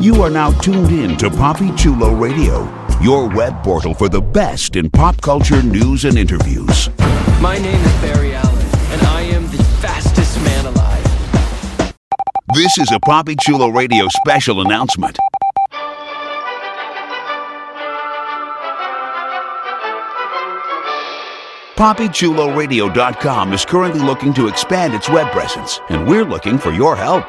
You are now tuned in to Papi Chulo Radio, your web portal for the best in pop culture news and interviews. My name is Barry Allen, and I am the fastest man alive. This is a Papi Chulo Radio special announcement. PapiChuloRadio.com is currently looking to expand its web presence, and we're looking for your help.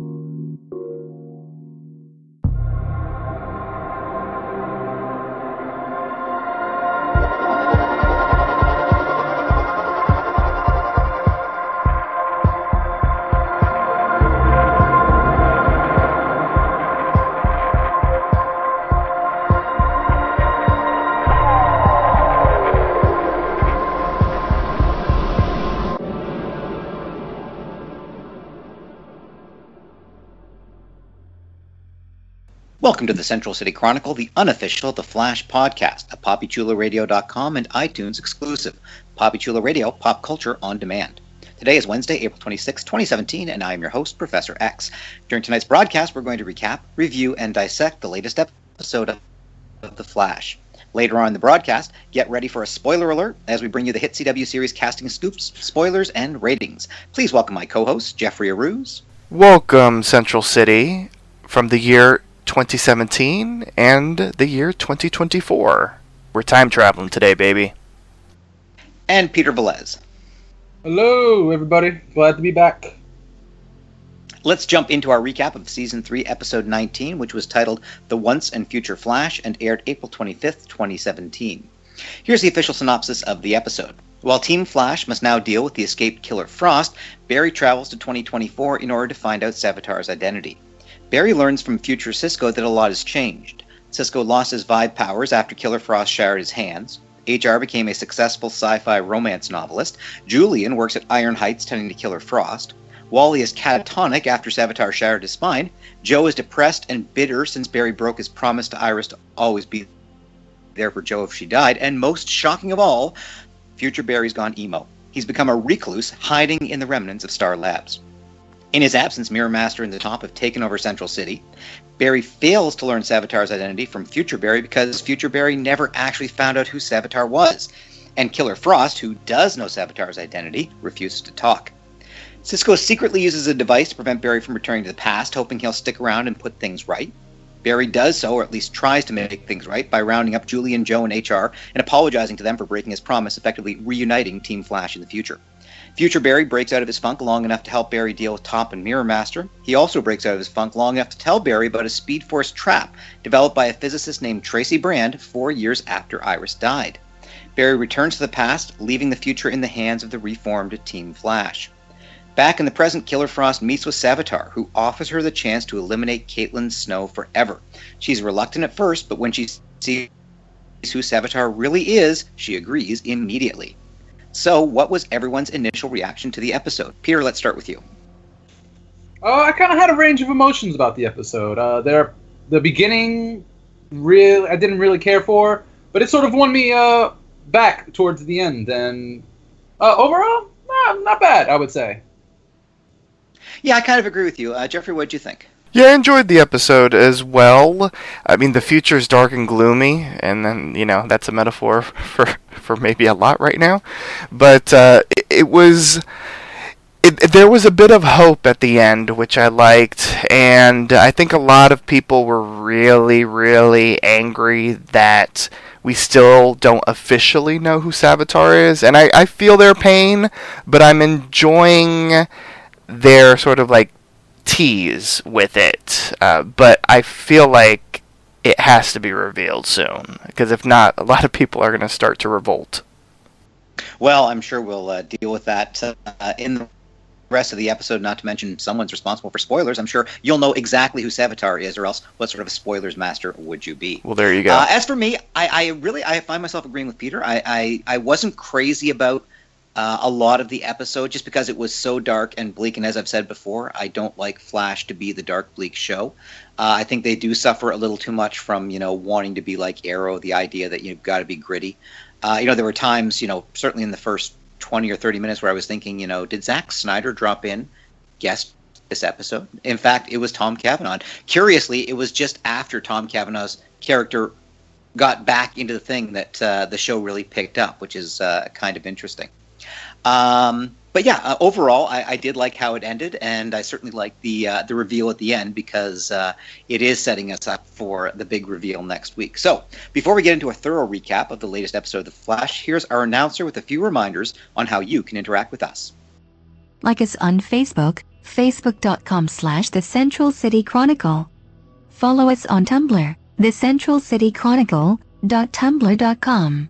Welcome to the Central City Chronicle, the unofficial The Flash podcast, a PapiChuloRadio.com and iTunes exclusive. Papi Chulo Radio, pop culture on demand. Today is Wednesday, April 26, 2017, and I am your host, Professor Echs. During tonight's broadcast, we're going to recap, review, and dissect the latest episode of The Flash. Later on in the broadcast, get ready for a spoiler alert as we bring you the hit CW series casting scoops, spoilers, and ratings. Please welcome my co host, Jeffrey Arauz. Welcome, Central City, from the year 2017 and the year 2024. We're time traveling today, baby. And Peter Velez. Hello, everybody. Glad to be back. Let's jump into our recap of Season 3, Episode 19, which was titled The Once and Future Flash and aired April 25th, 2017. Here's the official synopsis of the episode. While Team Flash must now deal with the escaped killer Frost, Barry travels to 2024 in order to find out Savitar's identity. Barry learns from future Cisco that a lot has changed. Cisco lost his vibe powers after Killer Frost shattered his hands. HR became a successful sci fi romance novelist. Julian works at Iron Heights tending to Killer Frost. Wally is catatonic after Savitar shattered his spine. Joe is depressed and bitter since Barry broke his promise to Iris to always be there for Joe if she died. And most shocking of all, future Barry's gone emo. He's become a recluse, hiding in the remnants of Star Labs. In his absence, Mirror Master and the Top have taken over Central City. Barry fails to learn Savitar's identity from Future Barry because Future Barry never actually found out who Savitar was. And Killer Frost, who does know Savitar's identity, refuses to talk. Cisco secretly uses a device to prevent Barry from returning to the past, hoping he'll stick around and put things right. Barry does so, or at least tries to make things right, by rounding up Julian, Joe, and HR and apologizing to them for breaking his promise, effectively reuniting Team Flash in the future. Future Barry breaks out of his funk long enough to help Barry deal with Top and Mirror Master. He also breaks out of his funk long enough to tell Barry about a Speed Force trap developed by a physicist named Tracy Brand four years after Iris died. Barry returns to the past, leaving the future in the hands of the reformed Team Flash. Back in the present, Killer Frost meets with Savitar, who offers her the chance to eliminate Caitlin Snow forever. She's reluctant at first, but when she sees who Savitar really is, she agrees immediately. So, what was everyone's initial reaction to the episode? Peter, let's start with you. Uh, I kind of had a range of emotions about the episode. Uh, there, the beginning, really, I didn't really care for, but it sort of won me uh, back towards the end. And uh, overall, not, not bad, I would say. Yeah, I kind of agree with you. Uh, Jeffrey, what did you think? Yeah, I enjoyed the episode as well. I mean, the future is dark and gloomy, and then you know that's a metaphor for for maybe a lot right now. But uh, it, it was. It, there was a bit of hope at the end, which I liked, and I think a lot of people were really, really angry that we still don't officially know who Savitar is, and I, I feel their pain, but I'm enjoying their sort of like tease with it, uh, but I feel like it has to be revealed soon because if not, a lot of people are going to start to revolt. Well, I'm sure we'll uh, deal with that uh, in the rest of the episode. Not to mention, someone's responsible for spoilers. I'm sure you'll know exactly who Savitar is, or else what sort of a spoilers master would you be? Well, there you go. Uh, as for me, I, I really I find myself agreeing with Peter. I I, I wasn't crazy about uh, a lot of the episode just because it was so dark and bleak. And as I've said before, I don't like Flash to be the dark, bleak show. Uh, I think they do suffer a little too much from you know wanting to be like Arrow, the idea that you've got to be gritty. Uh, you know, there were times, you know, certainly in the first 20 or 30 minutes where I was thinking, you know, did Zack Snyder drop in guest this episode? In fact, it was Tom Cavanagh. Curiously, it was just after Tom Cavanagh's character got back into the thing that uh, the show really picked up, which is uh, kind of interesting. Um, but yeah, uh, overall, I, I, did like how it ended, and I certainly like the uh, the reveal at the end because uh, it is setting us up for the big reveal next week. So, before we get into a thorough recap of the latest episode of The Flash, here's our announcer with a few reminders on how you can interact with us. Like us on Facebook, facebook.com slash The Central City Chronicle. Follow us on Tumblr, The Central City Chronicle.tumblr.com.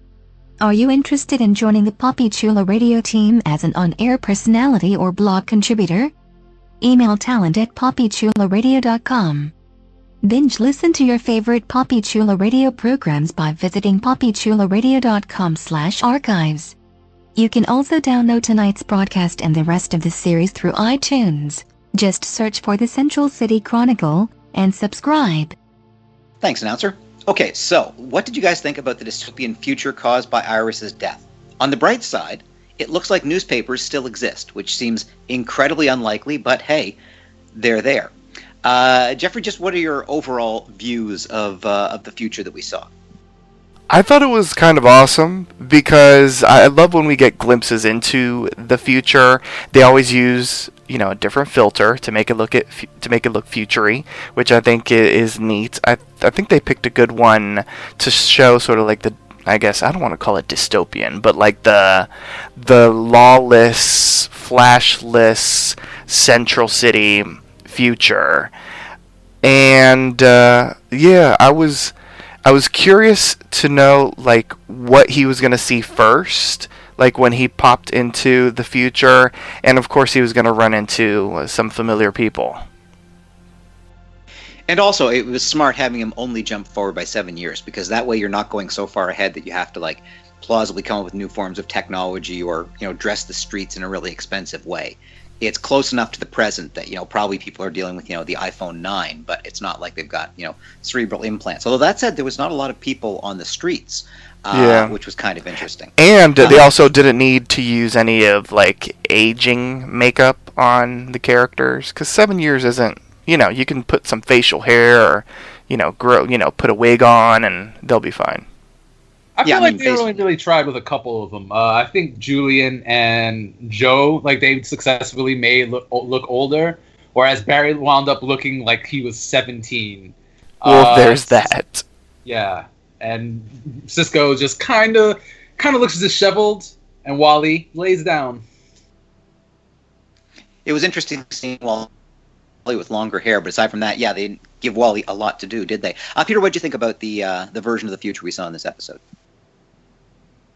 Are you interested in joining the Papi Chulo Radio team as an on-air personality or blog contributor? Email talent at papichuloradio.com. Binge listen to your favorite Papi Chulo Radio programs by visiting papichuloradio.com slash archives. You can also download tonight's broadcast and the rest of the series through iTunes. Just search for the Central City Chronicle and subscribe. Thanks, announcer. Okay, so what did you guys think about the dystopian future caused by Iris's death? On the bright side, it looks like newspapers still exist, which seems incredibly unlikely, but hey, they're there. Uh, Jeffrey, just what are your overall views of uh, of the future that we saw? I thought it was kind of awesome because I love when we get glimpses into the future. They always use you know a different filter to make it look it to make it look futury, which I think is neat. I I think they picked a good one to show sort of like the I guess I don't want to call it dystopian, but like the the lawless, flashless Central City future. And uh, yeah, I was I was curious to know like what he was gonna see first, like when he popped into the future, and of course he was gonna run into uh, some familiar people. And also, it was smart having him only jump forward by seven years because that way you're not going so far ahead that you have to like plausibly come up with new forms of technology or you know dress the streets in a really expensive way. It's close enough to the present that you know probably people are dealing with you know the iPhone 9, but it's not like they've got you know cerebral implants. Although that said, there was not a lot of people on the streets. Uh, yeah. which was kind of interesting. And uh, they also didn't need to use any of like aging makeup on the characters because seven years isn't you know, you can put some facial hair or, you know, grow, you know, put a wig on and they'll be fine. I feel yeah, like mean, they only really tried with a couple of them. Uh, I think Julian and Joe, like they successfully made look, look older, whereas Barry wound up looking like he was 17. Well, uh, there's that. Yeah, and Cisco just kind of kind of looks disheveled, and Wally lays down. It was interesting seeing Wally with longer hair. But aside from that, yeah, they didn't give Wally a lot to do, did they? Uh, Peter, what did you think about the uh, the version of the future we saw in this episode?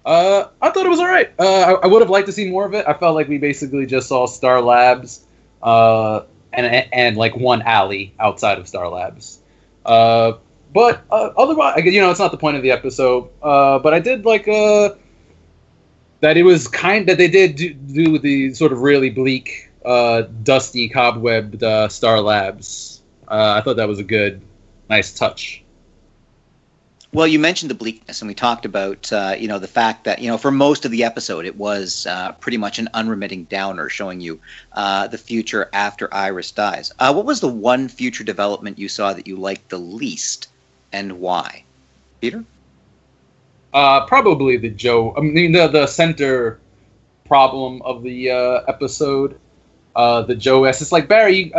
Uh, I thought it was all right. Uh, I, I would have liked to see more of it. I felt like we basically just saw Star Labs, uh, and and like one alley outside of Star Labs. Uh, but uh, otherwise, you know, it's not the point of the episode. Uh, but I did like uh, that it was kind that they did do, do the sort of really bleak uh, dusty, cobwebbed uh, Star Labs. Uh, I thought that was a good, nice touch. Well, you mentioned the bleakness, and we talked about uh, you know the fact that you know for most of the episode it was uh, pretty much an unremitting downer, showing you uh, the future after Iris dies. Uh, what was the one future development you saw that you liked the least, and why? Peter. Uh, probably the Joe. I mean, the the center problem of the uh, episode, the Joe S. It's like Barry,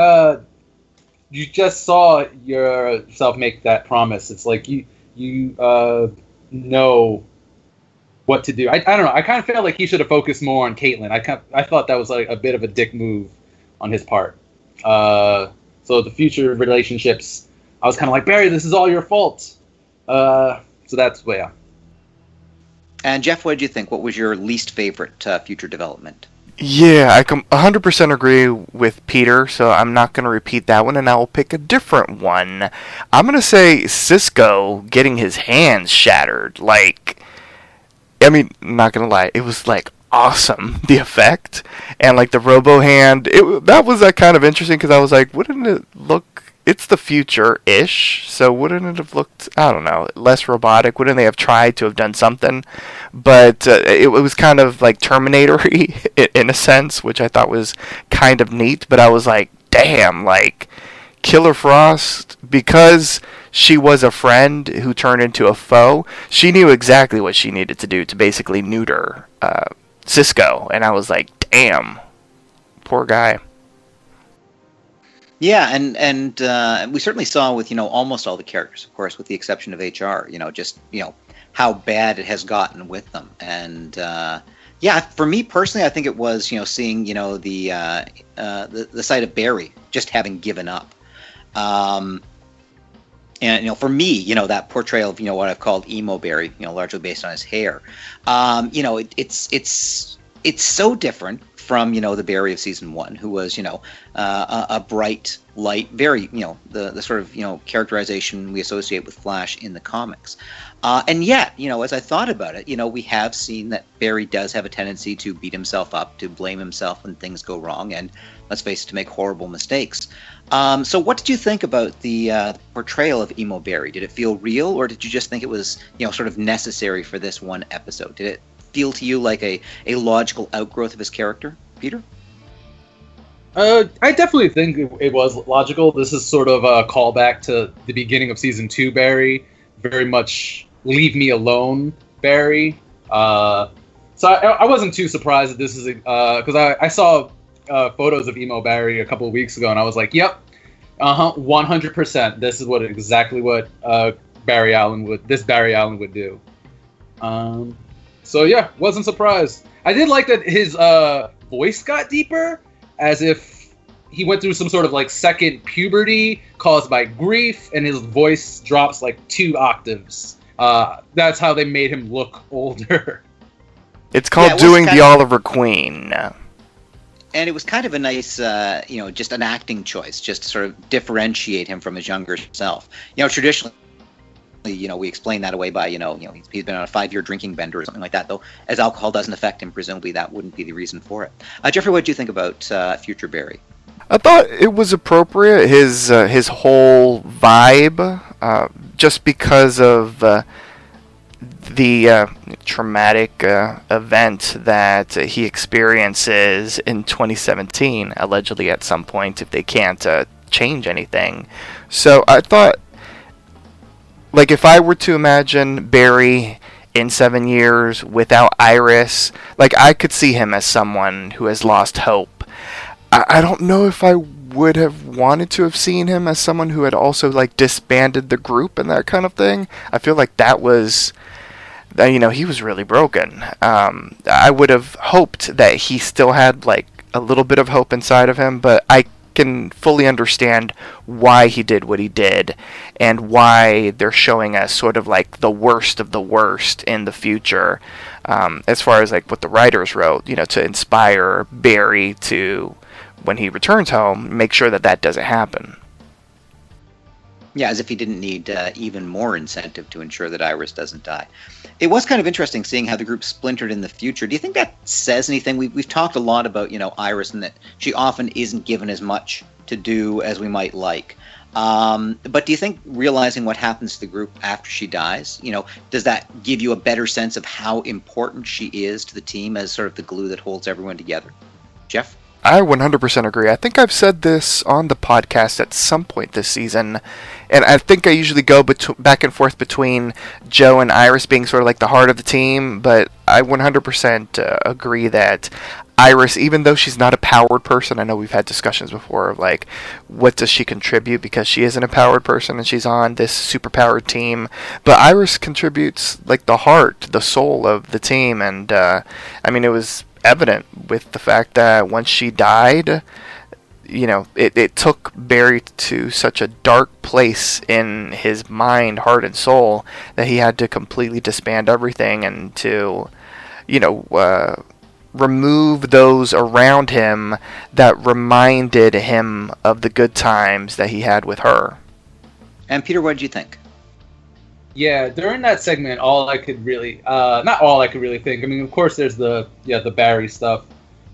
you just saw yourself make that promise. It's like you you uh, know what to do. I, I don't know. I kind of felt like he should have focused more on Caitlin. I kind of, I thought that was like a bit of a dick move on his part. Uh, so the future relationships, I was kind of like Barry, this is all your fault. Uh, so that's yeah. And Jeff, what did you think? What was your least favorite uh, future development? Yeah, I com- 100% agree with Peter, so I'm not going to repeat that one, and I will pick a different one. I'm going to say Cisco getting his hands shattered. Like, I mean, not going to lie, it was like awesome, the effect. And like the robo hand, it that was like, kind of interesting because I was like, wouldn't it look it's the future ish, so wouldn't it have looked, I don't know, less robotic? Wouldn't they have tried to have done something? But uh, it, it, was kind of like Terminator in a sense, which I thought was kind of neat. But I was like, damn, like Killer Frost, because she was a friend who turned into a foe, she knew exactly what she needed to do to basically neuter uh, Cisco. And I was like, damn, poor guy. Yeah, and and uh, we certainly saw with you know almost all the characters, of course, with the exception of HR. You know, just you know how bad it has gotten with them, and uh, yeah, for me personally, I think it was you know seeing you know the uh, uh, the, the sight of Barry just having given up. Um, and you know, for me, you know, that portrayal of you know what I've called emo Barry, you know, largely based on his hair. Um, you know, it, it's it's it's so different from you know the Barry of season one, who was you know uh, a, a, bright light, very you know the the sort of you know characterization we associate with Flash in the comics. Uh, and yet, you know, as I thought about it, you know, we have seen that Barry does have a tendency to beat himself up, to blame himself when things go wrong, and let's face it, to make horrible mistakes. Um, so, what did you think about the uh, portrayal of emo Barry? Did it feel real, or did you just think it was, you know, sort of necessary for this one episode? Did it feel to you like a, a logical outgrowth of his character, Peter? Uh, I definitely think it, was logical. This is sort of a callback to the beginning of season two, Barry. Very much leave me alone, Barry. Uh, so I, I, wasn't too surprised that this is because uh, I, I, saw uh, photos of emo Barry a couple of weeks ago, and I was like, "Yep, uh huh, one hundred percent. This is what exactly what uh, Barry Allen would this Barry Allen would do." Um, so yeah, wasn't surprised. I did like that his uh, voice got deeper, as if he went through some sort of like second puberty caused by grief, and his voice drops like two octaves. Uh, that's how they made him look older. It's called yeah, it doing the Oliver Queen. And it was kind of a nice, uh, you know, just an acting choice, just to sort of differentiate him from his younger self. You know, traditionally you know, we explain that away by, you know, you know, he's, he's been on a five-year drinking bender or something like that. Though, as alcohol doesn't affect him, presumably that wouldn't be the reason for it. Uh, Jeffrey, what do you think about uh, Future Barry? I thought it was appropriate. His uh, his whole vibe, uh, just because of uh, the uh, traumatic event that he experiences in 2017, allegedly at some point, if they can't change anything. So I thought like if I were to imagine Barry in seven years without Iris, like I could see him as someone who has lost hope. I, I don't know if I would have wanted to have seen him as someone who had also like disbanded the group and that kind of thing. I feel like that was you know he was really broken um, i would have hoped that he still had like a little bit of hope inside of him but i can fully understand why he did what he did and why they're showing us sort of like the worst of the worst in the future um, as far as like what the writers wrote you know to inspire barry to when he returns home make sure that that doesn't happen yeah, as if he didn't need uh, even more incentive to ensure that Iris doesn't die. It was kind of interesting seeing how the group splintered in the future. Do you think that says anything? We've, we've talked a lot about, you know, Iris and that she often isn't given as much to do as we might like. Um, but do you think realizing what happens to the group after she dies, you know, does that give you a better sense of how important she is to the team as sort of the glue that holds everyone together? Jeff? I 100% agree. I think I've said this on the podcast at some point this season, and I think I usually go bet- back and forth between Joe and Iris being sort of like the heart of the team, but I 100% uh, agree that Iris, even though she's not a powered person, I know we've had discussions before of like, what does she contribute because she isn't a powered person and she's on this super powered team. But Iris contributes like the heart, the soul of the team, and uh, I mean, it was evident with the fact that once she died, you know, it, it took Barry to such a dark place in his mind, heart, and soul that he had to completely disband everything and to, you know, uh, remove those around him that reminded him of the good times that he had with her. And Peter, what did you think? Yeah, during that segment, all I could really, uh, not all I could really think. I mean, of course, there's the yeah the Barry stuff,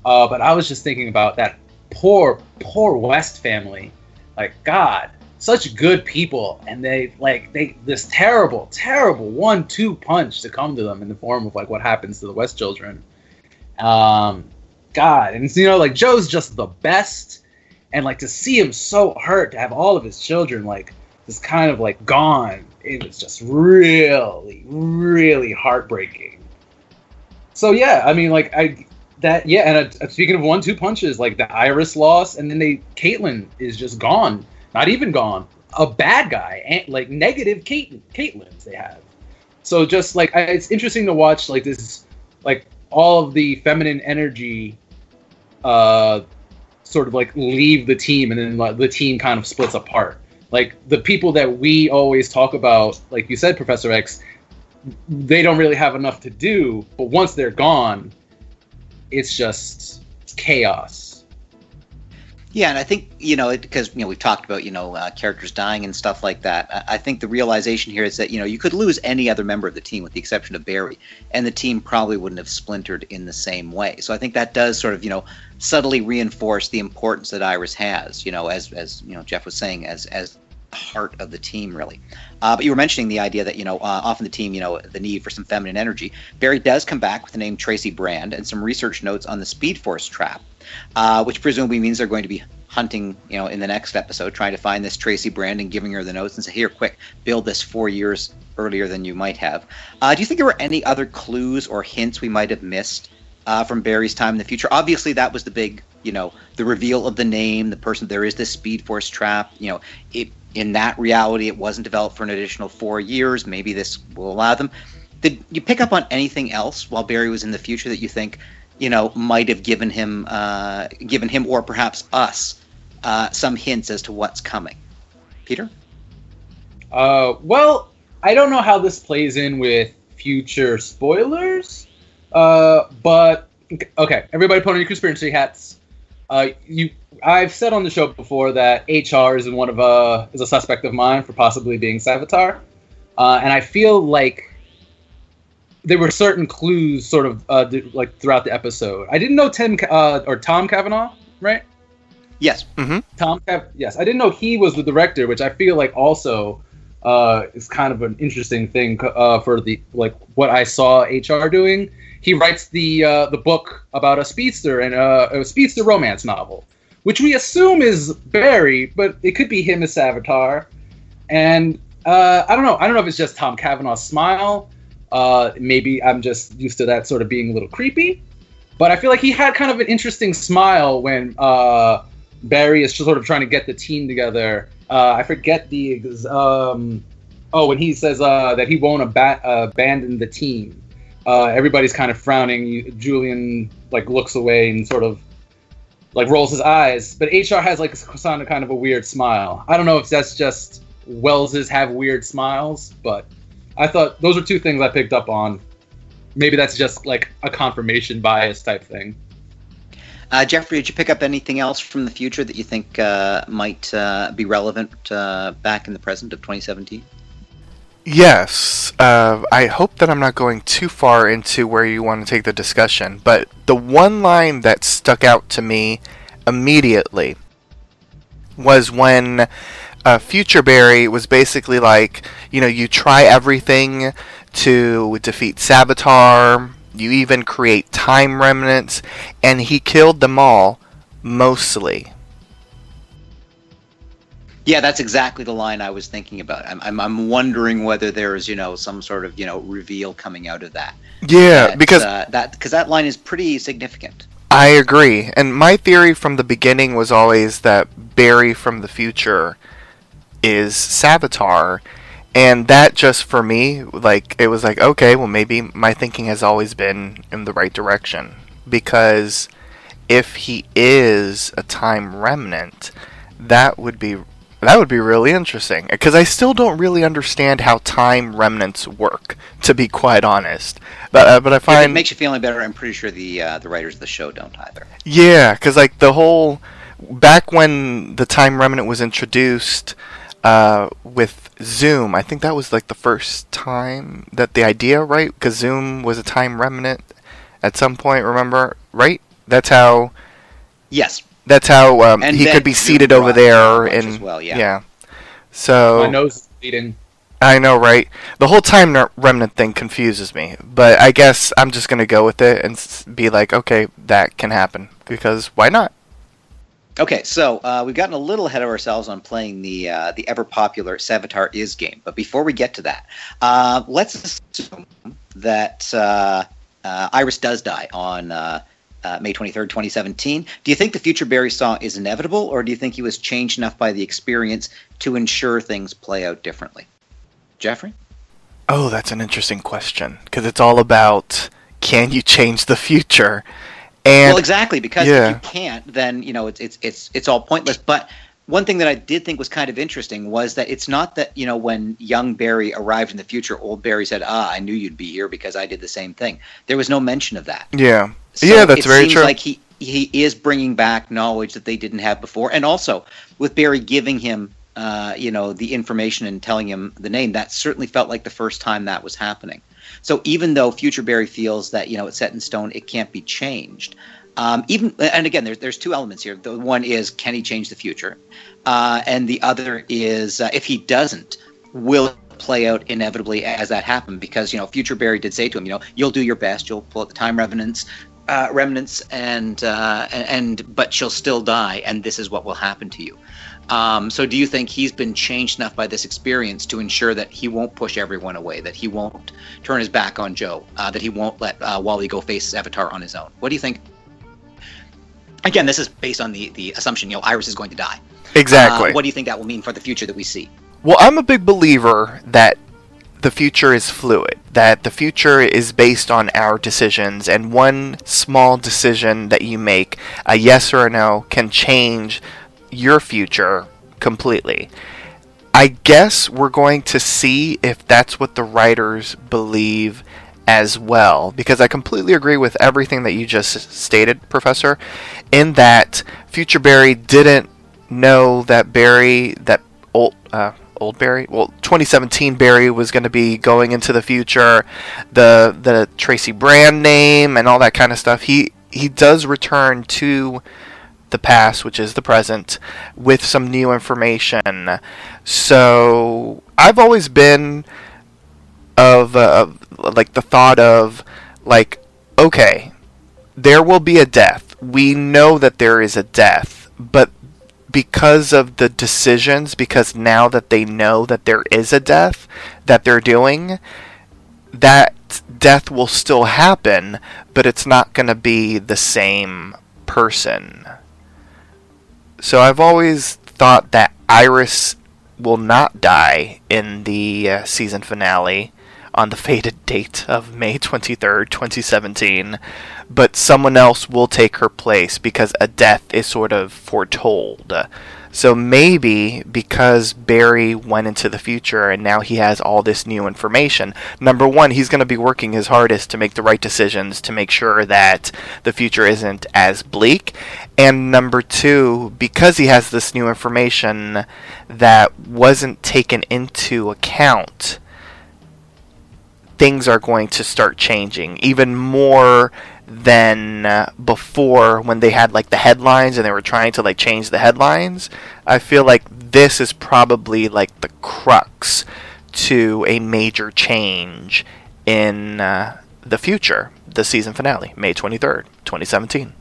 uh, but I was just thinking about that poor poor West family. Like God, such good people, and they like they this terrible terrible one-two punch to come to them in the form of like what happens to the West children. Um, God, and you know, like Joe's just the best, and like to see him so hurt, to have all of his children like just kind of like gone, it was just really, really heartbreaking. So yeah, I mean, like I that yeah, and uh, speaking of one-two punches, like the Iris loss, and then they Caitlin is just gone, not even gone, a bad guy, and like negative Caitlin, Caitlin's they have. So just like I, it's interesting to watch like this, like all of the feminine energy uh sort of like leave the team and then like, the team kind of splits apart like the people that we always talk about like you said professor Echs they don't really have enough to do but once they're gone it's just chaos Yeah, and I think you know because you know we've talked about you know uh, characters dying and stuff like that. I, I think the realization here is that you know you could lose any other member of the team with the exception of Barry, and the team probably wouldn't have splintered in the same way. So I think that does sort of you know subtly reinforce the importance that Iris has. You know, as as you know Jeff was saying, as as heart of the team really. Uh, but you were mentioning the idea that you know uh, often the team you know the need for some feminine energy. Barry does come back with the name Tracy Brand and some research notes on the Speed Force trap uh, which presumably means they're going to be hunting, you know, in the next episode, trying to find this Tracy Brand and giving her the notes and say, "Here, quick, build this four years earlier than you might have." Uh, do you think there were any other clues or hints we might have missed uh, from Barry's time in the future? Obviously, that was the big, you know, the reveal of the name, the person. There is this Speed Force trap. You know, it in that reality, it wasn't developed for an additional four years. Maybe this will allow them. Did you pick up on anything else while Barry was in the future that you think? you know, might have given him, uh, given him, or perhaps us, uh, some hints as to what's coming. Peter. Uh, well, I don't know how this plays in with future spoilers, uh, but okay, everybody put on your conspiracy hats. Uh, you, I've said on the show before that HR is one of a is a suspect of mine for possibly being Savitar, uh, and I feel like there were certain clues sort of uh, th- like throughout the episode. I didn't know Tim uh, or Tom Cavanagh, right? Yes. Mm-hmm. Tom yes, I didn't know he was the director, which I feel like also uh, is kind of an interesting thing uh, for the like what I saw HR doing. He writes the uh, the book about a speedster and uh, a speedster romance novel, which we assume is Barry, but it could be him as Savitar. And uh, I don't know. I don't know if it's just Tom Cavanagh's smile uh, maybe I'm just used to that sort of being a little creepy. But I feel like he had kind of an interesting smile when Barry is just sort of trying to get the team together. Uh, I forget the um, oh when he says uh, that he won't ab- abandon the team. Uh, everybody's kind of frowning. Julian like looks away and sort of like rolls his eyes. But HR has like a kind of a weird smile. I don't know if that's just Wells's have weird smiles, but I thought those are two things I picked up on. Maybe that's just like a confirmation bias type thing. Uh, Jeffrey, did you pick up anything else from the future that you think uh, might uh, be relevant uh, back in the present of 2017? Yes. Uh, I hope that I'm not going too far into where you want to take the discussion, but the one line that stuck out to me immediately was when uh, Future Barry was basically like, you know, you try everything to defeat Savitar. You even create time remnants, and he killed them all, mostly. Yeah, that's exactly the line I was thinking about. I'm, I'm, I'm wondering whether there's, you know, some sort of, you know, reveal coming out of that. Yeah, That, because uh, that because that line is pretty significant. I agree. And my theory from the beginning was always that Barry from the future is Savitar. And that just for me, like, it was like, okay, well, maybe my thinking has always been in the right direction. Because if he is a time remnant, that would be. That would be really interesting because I still don't really understand how time remnants work, to be quite honest. But uh, but I If find it makes you feel any better, I'm pretty sure the uh, the writers of the show don't either. Yeah, because like the whole back when the time remnant was introduced uh, with Zoom, I think that was like the first time that the idea, right? Because Zoom was a time remnant at some point. Remember, right? That's how. Yes, That's how um, And he could be Zoom seated over there and as well, yeah. So My nose is bleeding. I know, right? The whole time remnant thing confuses me, but I guess I'm just gonna go with it and be like, okay, that can happen because why not? Okay, so uh, we've gotten a little ahead of ourselves on playing the uh, the ever popular Savitar is game. But before we get to that, uh, let's assume that uh, uh, Iris does die on uh, May twenty third, twenty seventeen. Do you think the future Barry saw is inevitable, or do you think he was changed enough by the experience to ensure things play out differently? Jeffrey. Oh, that's an interesting question because it's all about can you change the future? And well, exactly, because yeah. if you can't, then you know it's it's it's it's all pointless. But one thing that I did think was kind of interesting was that it's not that you know when young Barry arrived in the future, old Barry said, "Ah, I knew you'd be here because I did the same thing." There was no mention of that. yeah, So yeah, that's it very seems true. Like he he is bringing back knowledge that they didn't have before, and also with Barry giving him. Uh, you know the information and telling him the name that certainly felt like the first time that was happening so even though future barry feels that you know it's set in stone it can't be changed. Um, even and again there's there's two elements here. The one is can he change the future? Uh, and the other is uh, if he doesn't will it play out inevitably as that happened? Because you know future barry did say to him you know you'll do your best. You'll pull out the time remnants uh, remnants and uh, and but she'll still die and this is what will happen to you um, so do you think he's been changed enough by this experience to ensure that he won't push everyone away, that he won't turn his back on Joe, uh, that he won't let uh, Wally go face Savitar on his own? What do you think? Again, this is based on the, the assumption, you know, Iris is going to die. exactly. Uh, what do you think that will mean for the future that we see? Well, I'm a big believer that the future is fluid, that the future is based on our decisions, and one small decision that you make, a yes or a no, can change your future completely. I guess we're going to see if that's what the writers believe as well, because I completely agree with everything that you just stated, Professor, in that Future Barry didn't know that Barry, that old, uh, old Barry, well, 2017 Barry was going to be going into the future, the the Tracy Brand name and all that kind of stuff. He he does return to the past, which is the present, with some new information. So I've always been of, uh, of like the thought of like okay, there will be a death. We know that there is a death, but because of the decisions, because now that they know that there is a death that they're doing, that death will still happen, but it's not going to be the same person. So I've always thought that Iris will not die in the uh, season finale on the fated date of May 23rd, 2017, but someone else will take her place because a death is sort of foretold. So maybe because Barry went into the future and now he has all this new information, number one, he's going to be working his hardest to make the right decisions to make sure that the future isn't as bleak. And number two, because he has this new information that wasn't taken into account, things are going to start changing even more than uh, before when they had like the headlines and they were trying to like change the headlines. I feel like this is probably like the crux to a major change in uh, the future. The season finale, May 23rd, 2017.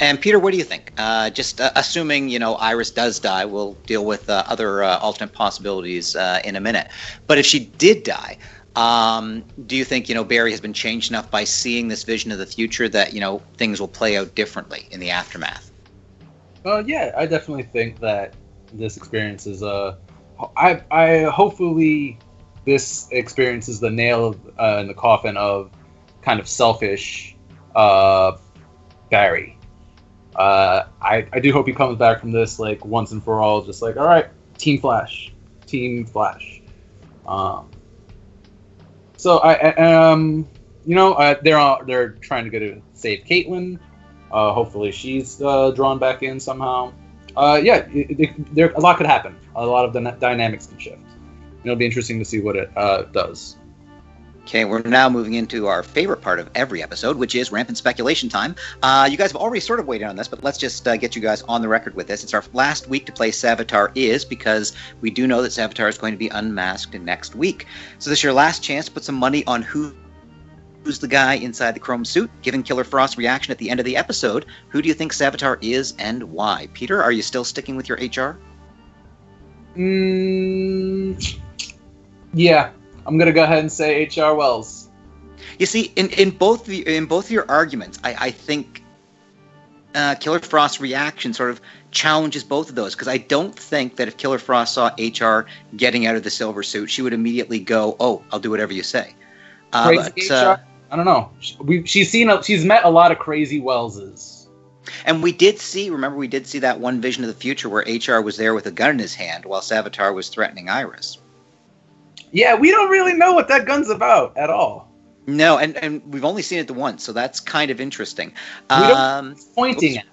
And Peter, what do you think? Uh, just uh, assuming you know Iris does die, we'll deal with uh, other uh, alternate possibilities uh, in a minute. But if she did die, um, do you think you know Barry has been changed enough by seeing this vision of the future that you know things will play out differently in the aftermath? Uh, yeah, I definitely think that this experience is uh, I I hopefully this experience is the nail uh, in the coffin of kind of selfish uh, Barry. Uh, I I do hope he comes back from this like once and for all, just like all right, Team Flash, Team Flash. Um, so I, um you know uh, they're all, they're trying to go to save Caitlin. Uh, hopefully she's uh, drawn back in somehow. Uh, yeah, it, it, there a lot could happen. A lot of the dynamics can shift. It'll be interesting to see what it uh, does. Okay, we're now moving into our favorite part of every episode, which is rampant speculation time. Uh, you guys have already sort of waited on this, but let's just uh, get you guys on the record with this. It's our last week to play Savitar is because we do know that Savitar is going to be unmasked next week. So this is your last chance to put some money on who who's the guy inside the chrome suit. Given Killer Frost's reaction at the end of the episode, who do you think Savitar is and why? Peter, are you still sticking with your HR? Mm, yeah, I'm gonna go ahead and say H.R. Wells. You see, in, in both the, in both your arguments, I, I think uh, Killer Frost's reaction sort of challenges both of those because I don't think that if Killer Frost saw HR getting out of the silver suit, she would immediately go, "Oh, I'll do whatever you say." Uh, crazy but, HR. Uh, I don't know. We, she's seen a, she's met a lot of crazy Wellses. And we did see, remember, we did see that one vision of the future where HR was there with a gun in his hand while Savitar was threatening Iris. Yeah, we don't really know what that gun's about at all. No, and, and we've only seen it the once, so that's kind of interesting. We don't um, pointing oops. at.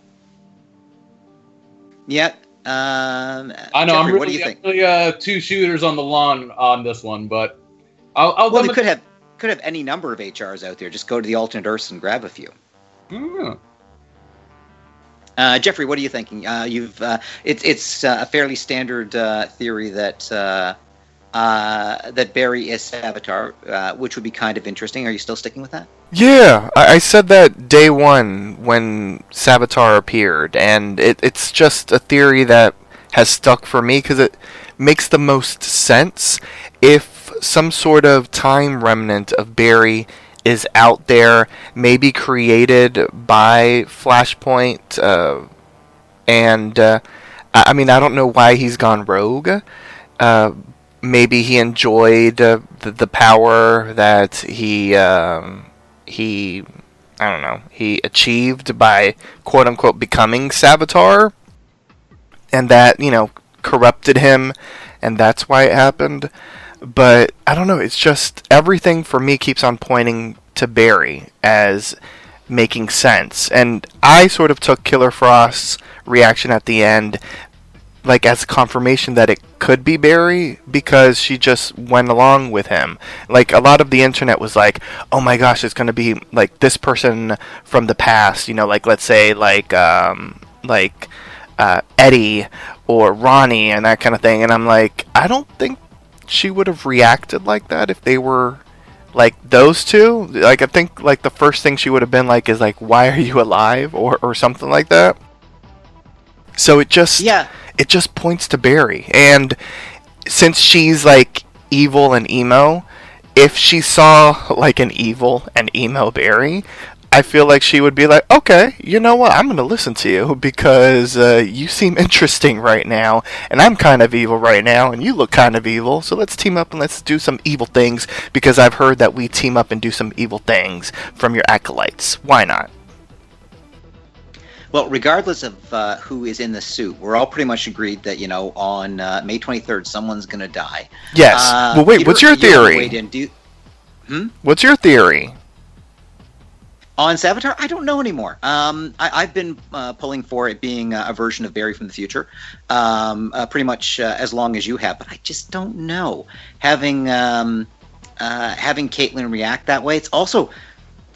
Yeah. Um, I know. Jeffrey, I'm really, what do you think? Really, uh, two shooters on the lawn on this one, but I'll. I'll well, they could have could have any number of HRs out there. Just go to the alternate Earths and grab a few. Hmm. Uh, Jeffrey, what are you thinking? Uh, you've uh, it's it's uh, a fairly standard uh, theory that uh, that Barry is Savitar, uh, which would be kind of interesting. Are you still sticking with that? Yeah, I, I said that day one when Savitar appeared, and it, it's just a theory that has stuck for me because it makes the most sense if some sort of time remnant of Barry is out there, maybe created by Flashpoint, uh, and uh, I mean I don't know why he's gone rogue, uh, maybe he enjoyed uh, the, the power that he um, he I don't know he achieved by quote unquote becoming Savitar, and that you know corrupted him, and that's why it happened. But I don't know. It's just everything for me keeps on pointing to Barry as making sense, and I sort of took Killer Frost's reaction at the end like as confirmation that it could be Barry because she just went along with him. Like a lot of the internet was like, "Oh my gosh, it's going to be like this person from the past." You know, like let's say like um, like uh, Eddie or Ronnie and that kind of thing. And I'm like, I don't think she would have reacted like that if they were like those two. Like I think like the first thing she would have been like is like, "Why are you alive?" or or something like that. So it just yeah it just points to Barry. And since she's like evil and emo, if she saw like an evil and emo Barry, I feel like she would be like, okay, you know what? I'm going to listen to you because uh, you seem interesting right now, and I'm kind of evil right now, and you look kind of evil. So let's team up and let's do some evil things because I've heard that we team up and do some evil things from your acolytes. Why not? Well, regardless of uh, who is in the suit, we're all pretty much agreed that you know on uh, May 23rd someone's going to die. Yes. Uh, well, wait. Peter, what's your theory? You hmm? What's your theory? On Savitar, I don't know anymore. Um, I, have been uh, pulling for it being a version of Barry from the future, um, uh, pretty much uh, as long as you have, but I just don't know. Having um, having Caitlin react that way, it's also,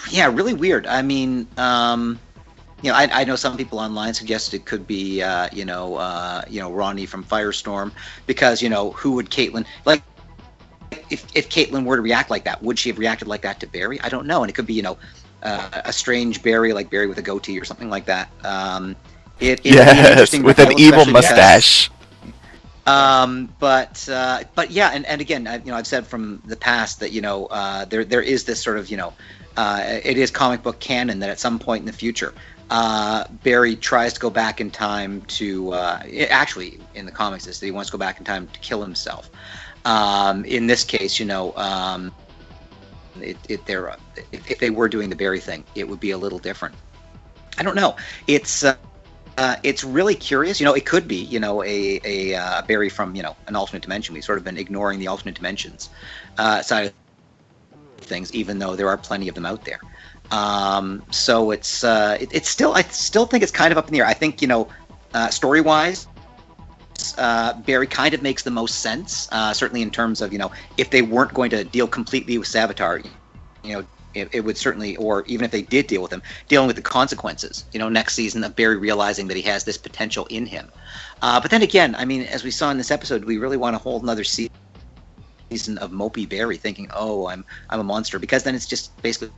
yeah, really weird. I mean, um, you know, I, I know some people online suggested it could be, uh, you know, uh, you know, Ronnie from Firestorm, because you know, who would Caitlin like? If if Caitlin were to react like that, would she have reacted like that to Barry? I don't know, and it could be, you know, uh, a strange Barry, like Barry with a goatee or something like that. Um, it, it yes, with an evil mustache. Um, but uh, but yeah, and, and again, I, you know, I've said from the past that you know uh, there there is this sort of you know uh, it is comic book canon that at some point in the future uh, Barry tries to go back in time to uh, actually in the comics is that he wants to go back in time to kill himself. Um, in this case, you know, um, it, it they're if, if, they were doing the Barry thing, it would be a little different. I don't know. It's uh, uh, it's really curious. You know, it could be you know a a uh, Barry from you know an alternate dimension. We've sort of been ignoring the alternate dimensions uh, side of things, even though there are plenty of them out there. Um, so it's uh, it, it's still I still think it's kind of up in the air. I think you know uh, story wise. Uh, Barry kind of makes the most sense, uh, certainly in terms of you know if they weren't going to deal completely with Savitar, you know it, it, would certainly, or even if they did deal with him, dealing with the consequences, you know, next season of Barry realizing that he has this potential in him. Uh, but then again, I mean, as we saw in this episode, we really want to hold another season of mopey Barry thinking, oh, I'm I'm a monster, because then it's just basically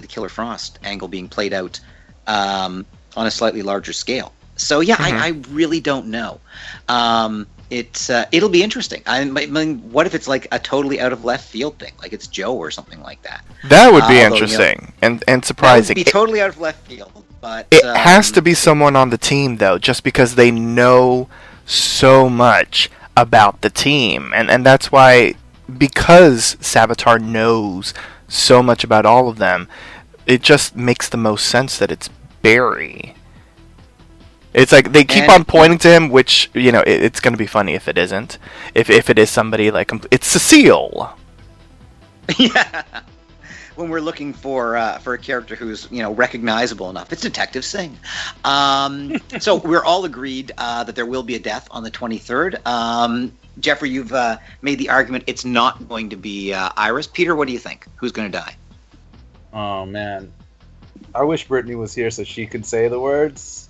the Killer Frost angle being played out um, on a slightly larger scale. So yeah, mm-hmm. I, I, really don't know. Um, it's uh, it'll be interesting. I mean, what if it's like a totally out of left field thing, like it's Joe or something like that? That would be uh, interesting you know, and and surprising. be totally out of left field, but it um, has to be someone on the team though, just because they know so much about the team, and and that's why because Savitar knows so much about all of them, it just makes the most sense that it's Barry. It's like they keep and, on pointing to him, which you know it, it's going to be funny if it isn't. If if it is somebody like it's Cecile. Yeah. When we're looking for uh, for a character who's you know recognizable enough, it's Detective Singh. Um, so we're all agreed uh, that there will be a death on the 23rd. Um, Jeffrey, you've uh, made the argument it's not going to be uh, Iris. Peter, what do you think? Who's going to die? Oh man, I wish Brittany was here so she could say the words.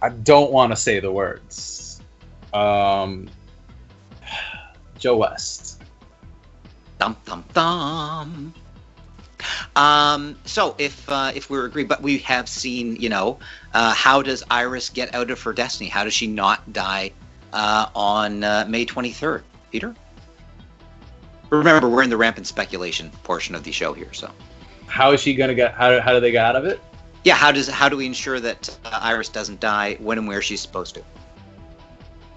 I don't want to say the words. Um, Joe West. Dum dum dum. Um, so if uh, if we're agreed, but we have seen, you know, uh, how does Iris get out of her destiny? How does she not die uh, on uh, May twenty third? Peter. Remember, we're in the rampant speculation portion of the show here, so. How is she gonna get? How, how do they get out of it? yeah, how does how do we ensure that uh, Iris doesn't die when and where she's supposed to?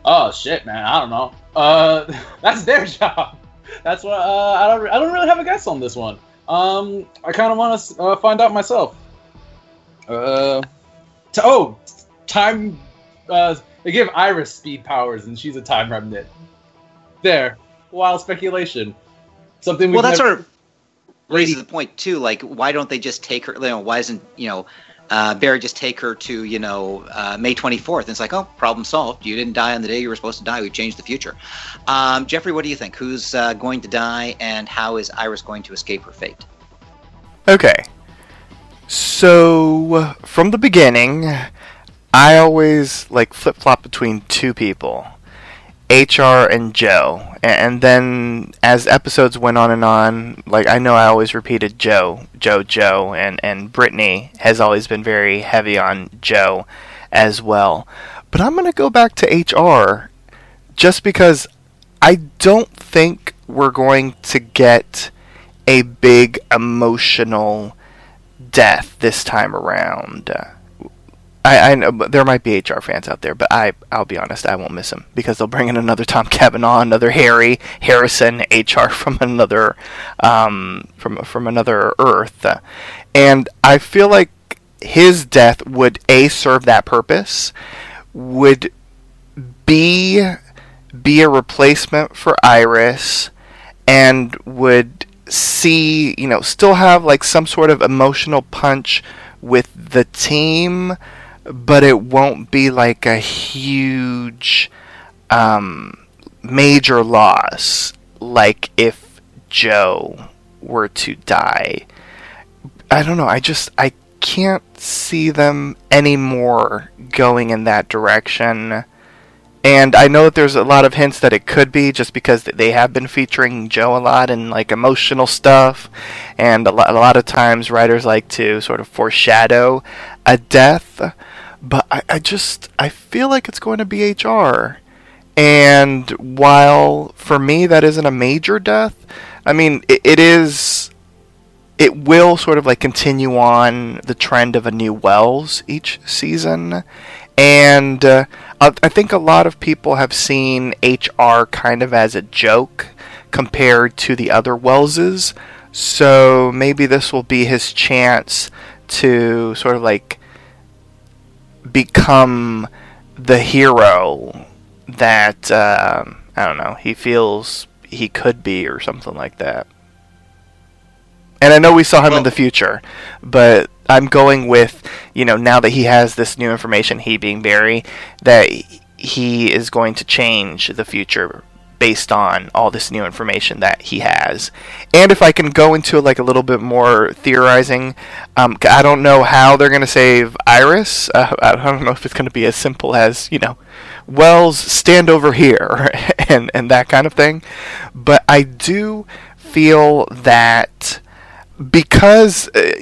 Oh shit, man! I don't know. Uh, that's their job. That's what uh, I don't. I don't really have a guess on this one. Um, I kind of want to uh, find out myself. Uh, to, oh, time. Uh, they give Iris speed powers, and she's a time remnant. There, wild speculation. Something. Well, that's never... sort of raises the point too. Like, why don't they just take her? You know, why isn't you know uh, Barry just take her to you know uh, May 24th? And it's like, oh, problem solved. You didn't die on the day you were supposed to die. We changed the future. Um, Jeffrey, what do you think? Who's uh, going to die, and how is Iris going to escape her fate? Okay. So from the beginning, I always like flip flop between two people. HR and Joe. And then as episodes went on and on, like I know I always repeated Joe, Joe, Joe, and, and Brittany has always been very heavy on Joe as well. But I'm to go back to HR just because I don't think we're going to get a big emotional death this time around. I, I know there might be HR fans out there, but I I'll be honest, I won't miss him because they'll bring in another Tom Cavanagh, another Harry Harrison, HR from another um, from from another Earth, and I feel like his death would a serve that purpose, would b be a replacement for Iris, and would see you know still have like some sort of emotional punch with the team but it won't be like a huge um, major loss like if Joe were to die. I don't know. I just I can't see them anymore going in that direction. And I know that there's a lot of hints that it could be just because they have been featuring Joe a lot in like emotional stuff, and a lot, a lot of times writers like to sort of foreshadow a death. But I, I just I feel like it's going to be HR, and while for me that isn't a major death, I mean it, it is. It will sort of like continue on the trend of a new Wells each season, and uh, I think a lot of people have seen HR kind of as a joke compared to the other Wellses. So maybe this will be his chance to sort of like become the hero that uh, I don't know he feels he could be or something like that. And I know we saw him well, in the future, but I'm going with, you know, now that he has this new information, he being Barry, that he is going to change the future based on all this new information that he has. And if I can go into like a little bit more theorizing, um, I don't know how they're going to save Iris. Uh, I don't know if it's going to be as simple as you know, Wells stand over here and and that kind of thing. But I do feel that because uh,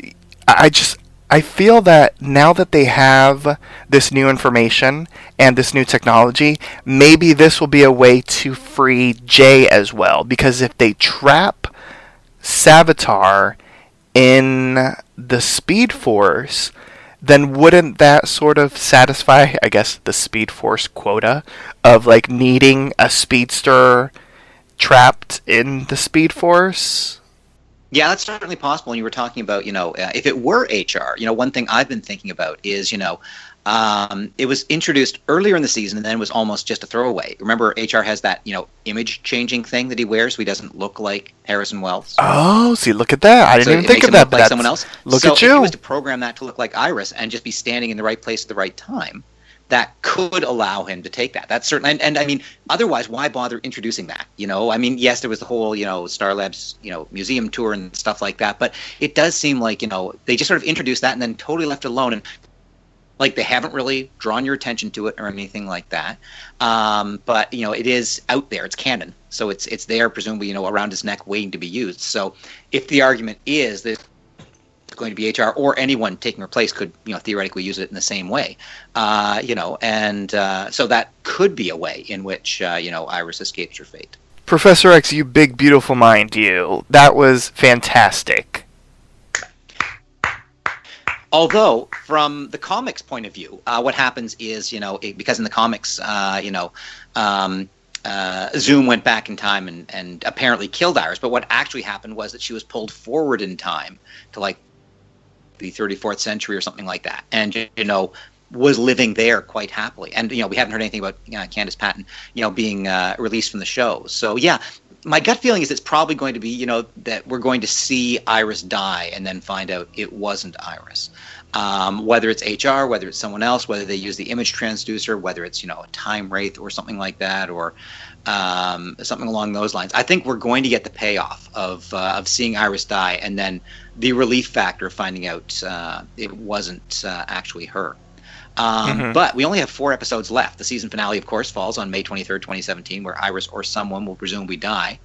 I just I feel that now that they have this new information and this new technology, maybe this will be a way to free Jay as well. Because if they trap Savitar in the Speed Force, then wouldn't that sort of satisfy, I guess, the Speed Force quota of like needing a speedster trapped in the Speed Force? Yeah, that's certainly possible. And you were talking about, you know, uh, if it were HR, you know, one thing I've been thinking about is, you know, um, it was introduced earlier in the season and then was almost just a throwaway. Remember, HR has that, you know, image changing thing that he wears so he doesn't look like Harrison Wells. Oh, see, look at that. I didn't so even think of that. Look like someone else. Look so at you. If he was to program that to look like Iris and just be standing in the right place at the right time, that could allow him to take that. That's certain. And, and I mean, otherwise, why bother introducing that? You know, I mean, yes, there was the whole, you know, Star Labs, you know, museum tour and stuff like that. But it does seem like, you know, they just sort of introduced that and then totally left it alone. And like they haven't really drawn your attention to it or anything like that. Um, but you know, it is out there. It's canon, so it's it's there, presumably, you know, around his neck, waiting to be used. So if the argument is that going to be HR or anyone taking her place could, you know, theoretically use it in the same way. Uh, you know, and uh, so that could be a way in which, uh, you know, Iris escapes her fate. Professor Echs, you big beautiful mind, you. That was fantastic. Although, from the comics point of view, uh, what happens is, you know, it, because in the comics, uh, you know, um, uh, Zoom went back in time and, and apparently killed Iris. But what actually happened was that she was pulled forward in time to like the 34th century or something like that, and you know was living there quite happily. And you know we haven't heard anything about uh, Candice Patton, you know, being uh, released from the show. So yeah, my gut feeling is it's probably going to be you know that we're going to see Iris die and then find out it wasn't Iris. Um, whether it's HR, whether it's someone else, whether they use the image transducer, whether it's you know a time wraith or something like that, or um, something along those lines. I think we're going to get the payoff of uh, of seeing Iris die, and then the relief factor of finding out uh, it wasn't uh, actually her. Um, mm-hmm. But we only have four episodes left. The season finale, of course, falls on May 23rd, 2017, where Iris or someone will presumably die.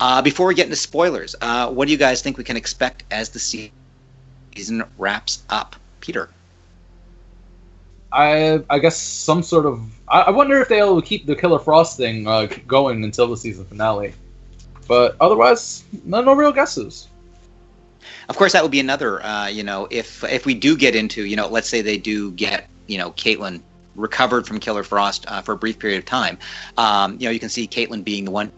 Uh, before we get into spoilers, uh, what do you guys think we can expect as the season wraps up? Peter. I I guess some sort of. I, I wonder if they'll keep the Killer Frost thing uh, going until the season finale. But otherwise, no, no real guesses. Of course, that would be another. Uh, you know, if if we do get into, you know, let's say they do get, you know, Caitlin recovered from Killer Frost uh, for a brief period of time. Um, you know, you can see Caitlin being the one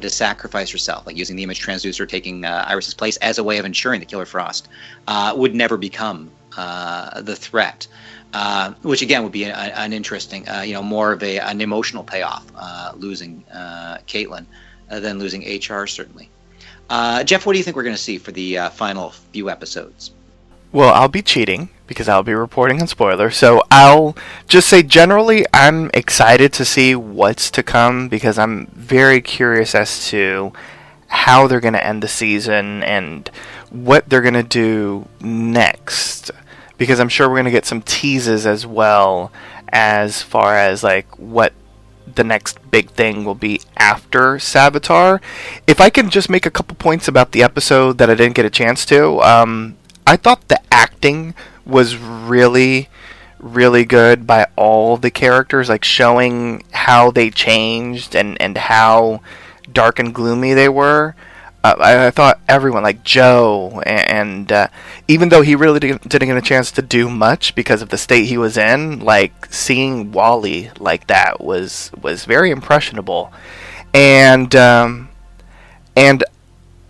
to sacrifice herself, like using the image transducer, taking uh, Iris's place as a way of ensuring that Killer Frost uh, would never become the threat. Uh, which again would be an interesting, uh, you know, more of a an emotional payoff, uh, losing uh, Caitlin than losing HR certainly. Jeff, what do you think we're going to see for the final few episodes? Well, I'll be cheating because I'll be reporting on spoilers. So I'll just say generally, I'm excited to see what's to come because I'm very curious as to how they're going to end the season and what they're going to do next because I'm sure we're going to get some teases as well as far as like what the next big thing will be after Savitar. If I can just make a couple points about the episode that I didn't get a chance to, um, I thought the acting was really, really good by all the characters, like showing how they changed and, and how dark and gloomy they were. I, I, thought everyone, like Joe, and, uh, even though he really didn't, didn't, get a chance to do much because of the state he was in, like seeing Wally like that was was very impressionable, and um, and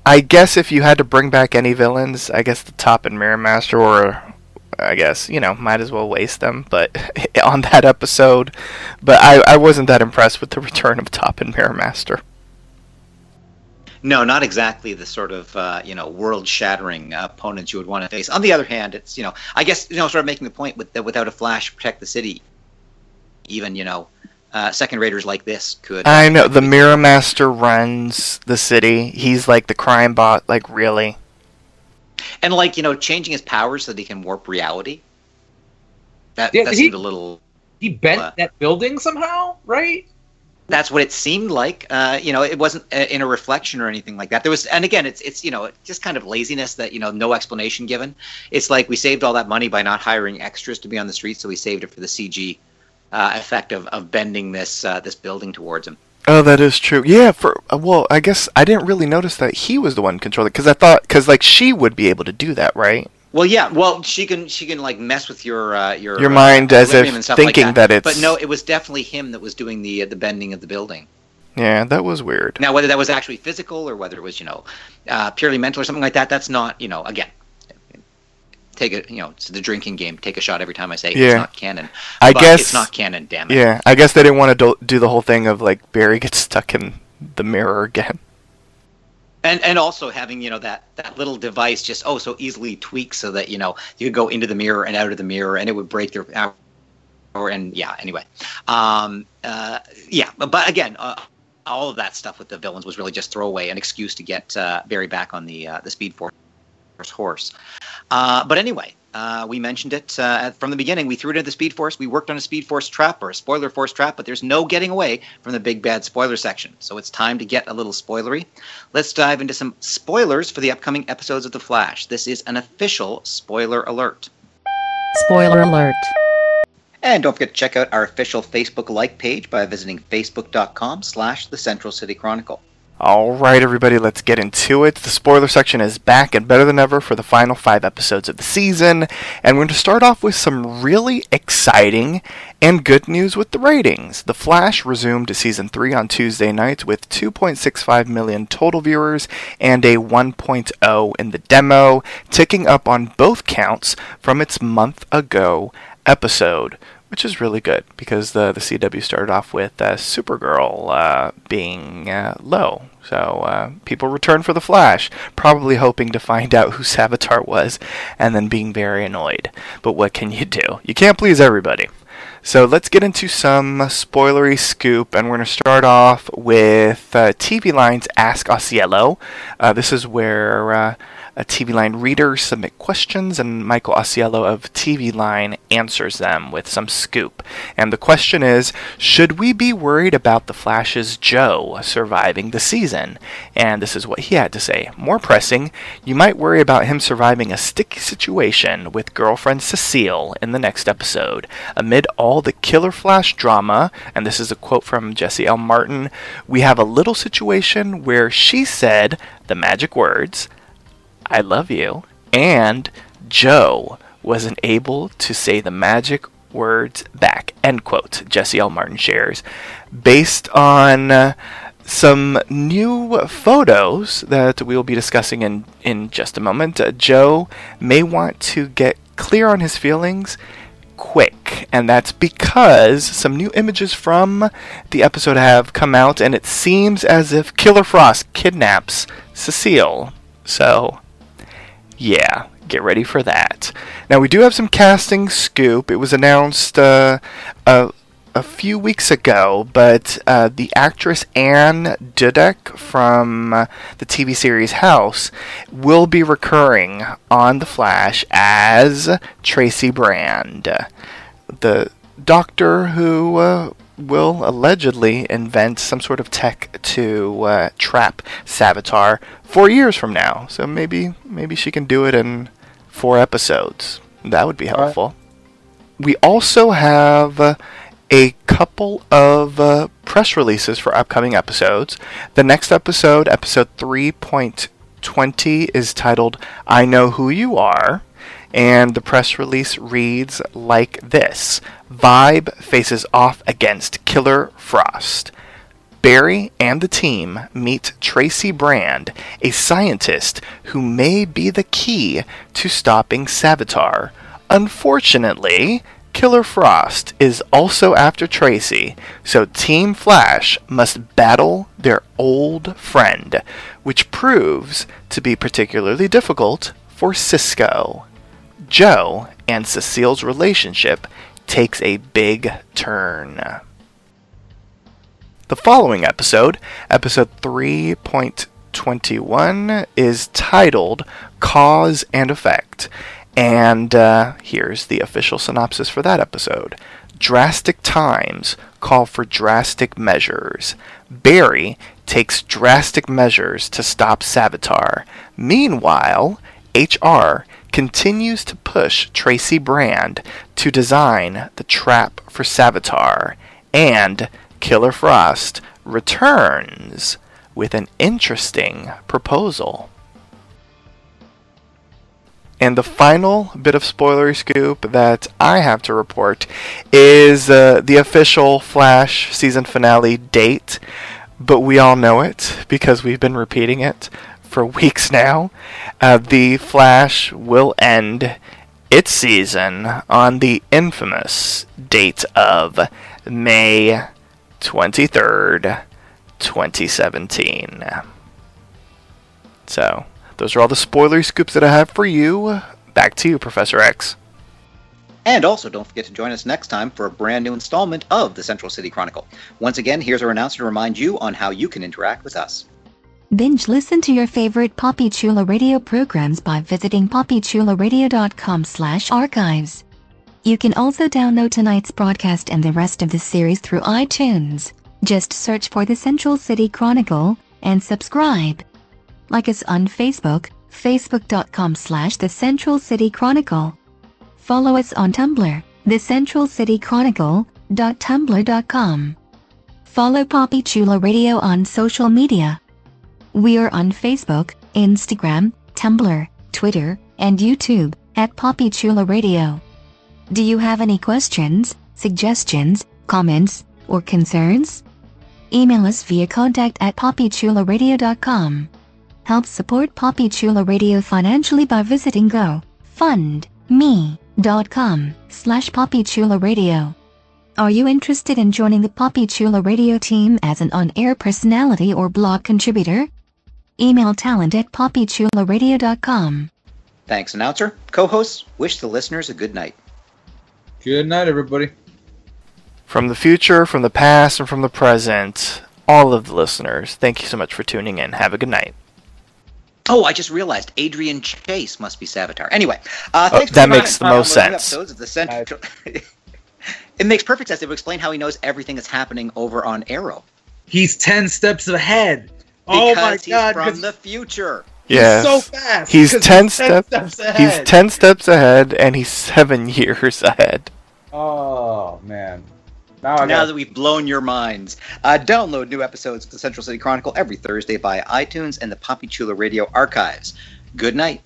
I guess if you had to bring back any villains, I guess the Top and Mirror Master, or I guess you know, might as well waste them. But on that episode, but I, I wasn't that impressed with the return of Top and Mirror Master. No, not exactly the sort of uh, you know world-shattering uh, opponents you would want to face. On the other hand, it's you know I guess you know sort of making the point with that without a flash protect the city, even you know uh, second raters like this could. I know the Mirror Master runs the city. He's like the crime bot, like really. And like you know, changing his powers so that he can warp reality. That yeah, that he, seemed a little. He bent uh, that building somehow, right? That's what it seemed like. Uh, you know, it wasn't uh, in a reflection or anything like that. There was, and again, it's it's you know just kind of laziness that you know no explanation given. It's like we saved all that money by not hiring extras to be on the street, so we saved it for the CG uh, effect of, of bending this uh, this building towards him. Oh, that is true. Yeah, for uh, well, I guess I didn't really notice that he was the one controlling because I thought because like she would be able to do that, right? Well, yeah. Well, she can she can like mess with your uh, your your mind uh, as if thinking like that. that. it's. But no, it was definitely him that was doing the uh, the bending of the building. Yeah, that was weird. Now, whether that was actually physical or whether it was you know uh, purely mental or something like that, that's not you know again. Take it, you know it's the drinking game. Take a shot every time I say yeah. it's not canon. I guess it's not canon. Damn it. Yeah, I guess they didn't want to do, do the whole thing of like Barry gets stuck in the mirror again and and also having you know that that little device just oh so easily tweaked so that you know you could go into the mirror and out of the mirror and it would break their or and yeah anyway um uh yeah but, but again uh, all of that stuff with the villains was really just throwaway an excuse to get uh, Barry back on the uh, the Speed Force horse. Uh, but anyway, uh, we mentioned it uh, from the beginning. We threw it into the Speed Force. We worked on a Speed Force trap or a spoiler force trap, but there's no getting away from the big bad spoiler section. So it's time to get a little spoilery. Let's dive into some spoilers for the upcoming episodes of The Flash. This is an official spoiler alert. Spoiler alert. And don't forget to check out our official Facebook like page by visiting facebook.com slash the Central City Chronicle. Alright, everybody, let's get into it. The spoiler section is back and better than ever for the final five episodes of the season. And we're going to start off with some really exciting and good news with the ratings. The Flash resumed to season 3 on Tuesday night with 2.65 million total viewers and a 1.0 in the demo, ticking up on both counts from its month ago episode which is really good because the the CW started off with uh, Supergirl uh, being uh, low, so uh, people returned for the Flash, probably hoping to find out who Savitar was, and then being very annoyed. But what can you do? You can't please everybody. So let's get into some spoilery scoop, and we're going to start off with uh, TV Line's Ask Ausiello. Uh, this is where TV Line reader submit questions, and Michael Ausiello of TV Line answers them with some scoop. And the question is Should we be worried about the Flash's Joe surviving the season? And this is what he had to say. More pressing, you might worry about him surviving a sticky situation with girlfriend Cecile in the next episode. Amid all the Killer Flash drama, and this is a quote from Jesse L. Martin, we have a little situation where she said the magic words. I love you. And Joe wasn't able to say the magic words back. End quote. Jesse L. Martin shares. Based on uh, some new photos that we will be discussing in, in just a moment, uh, Joe may want to get clear on his feelings quick. And that's because some new images from the episode have come out, and it seems as if Killer Frost kidnaps Cecile. So yeah, get ready for that. Now we do have some casting scoop. It was announced uh, a few weeks ago, but uh, the actress Anne Dudek from uh, the TV series House will be recurring on The Flash as Tracy Brand, the doctor who uh, will allegedly invent some sort of tech to uh, trap Savitar four years from now. So maybe maybe she can do it in four episodes. That would be All right. helpful. We also have uh, a couple of uh, press releases for upcoming episodes. The next episode, episode 3.20, is titled I Know Who You Are. And the press release reads like this Vibe faces off against Killer Frost. Barry and the team meet Tracy Brand, a scientist who may be the key to stopping Savitar. Unfortunately, Killer Frost is also after Tracy, so Team Flash must battle their old friend, which proves to be particularly difficult for Cisco. Joe and Cecile's relationship takes a big turn. The following episode, episode 3.21, is titled Cause and Effect. And uh, here's the official synopsis for that episode. Drastic times call for drastic measures. Barry takes drastic measures to stop Savitar. Meanwhile, HR continues to push Tracy Brand to design the trap for Savitar. And Killer Frost returns with an interesting proposal. And the final bit of spoilery scoop that I have to report is uh, the official Flash season finale date. But we all know it because we've been repeating it for weeks now. Uh, the Flash will end its season on the infamous date of May 23rd, 2017. So, those are all the spoilery scoops that I have for you. Back to you, Professor Echs. And also, don't forget to join us next time for a brand new installment of the Central City Chronicle. Once again, here's our announcer to remind you on how you can interact with us. Binge listen to your favorite Papi Chulo radio programs by visiting papichuloradio.com slash archives. You can also download tonight's broadcast and the rest of the series through iTunes. Just search for the Central City Chronicle and subscribe. Like us on Facebook, facebook.com slash the Central City Chronicle. Follow us on Tumblr, the Central City Chronicle.tumblr.com. Follow Papi Chulo Radio on social media. We are on Facebook, Instagram, Tumblr, Twitter, and YouTube at Papi Chulo Radio. Do you have any questions, suggestions, comments, or concerns? Email us via contact at papichuloradio.com. Help support Papi Chulo Radio financially by visiting gofundme.com slash papichuloradio. Are you interested in joining the Papi Chulo Radio team as an on-air personality or blog contributor? Email talent at papichuloradio.com. Thanks, announcer. Co hosts, wish the listeners a good night. Good night, everybody. From the future, from the past, and from the present, all of the listeners, thank you so much for tuning in. Have a good night. Oh, I just realized Adrian Chase must be Savitar. Anyway, uh, Oh, thanks for that joining makes the most one of new sense. Of the Central. it makes perfect sense. It would explain how he knows everything that's happening over on Arrow. He's ten steps ahead. Oh my he's god! from 'cause the future. he's Yes. so fast. He's 10 step- steps ahead. He's 10 steps ahead, and he's 7 years ahead. Oh man. Now now got that we've blown your minds, uh, download new episodes of the Central City Chronicle every Thursday via iTunes and the Papi Chulo Radio archives. Good night.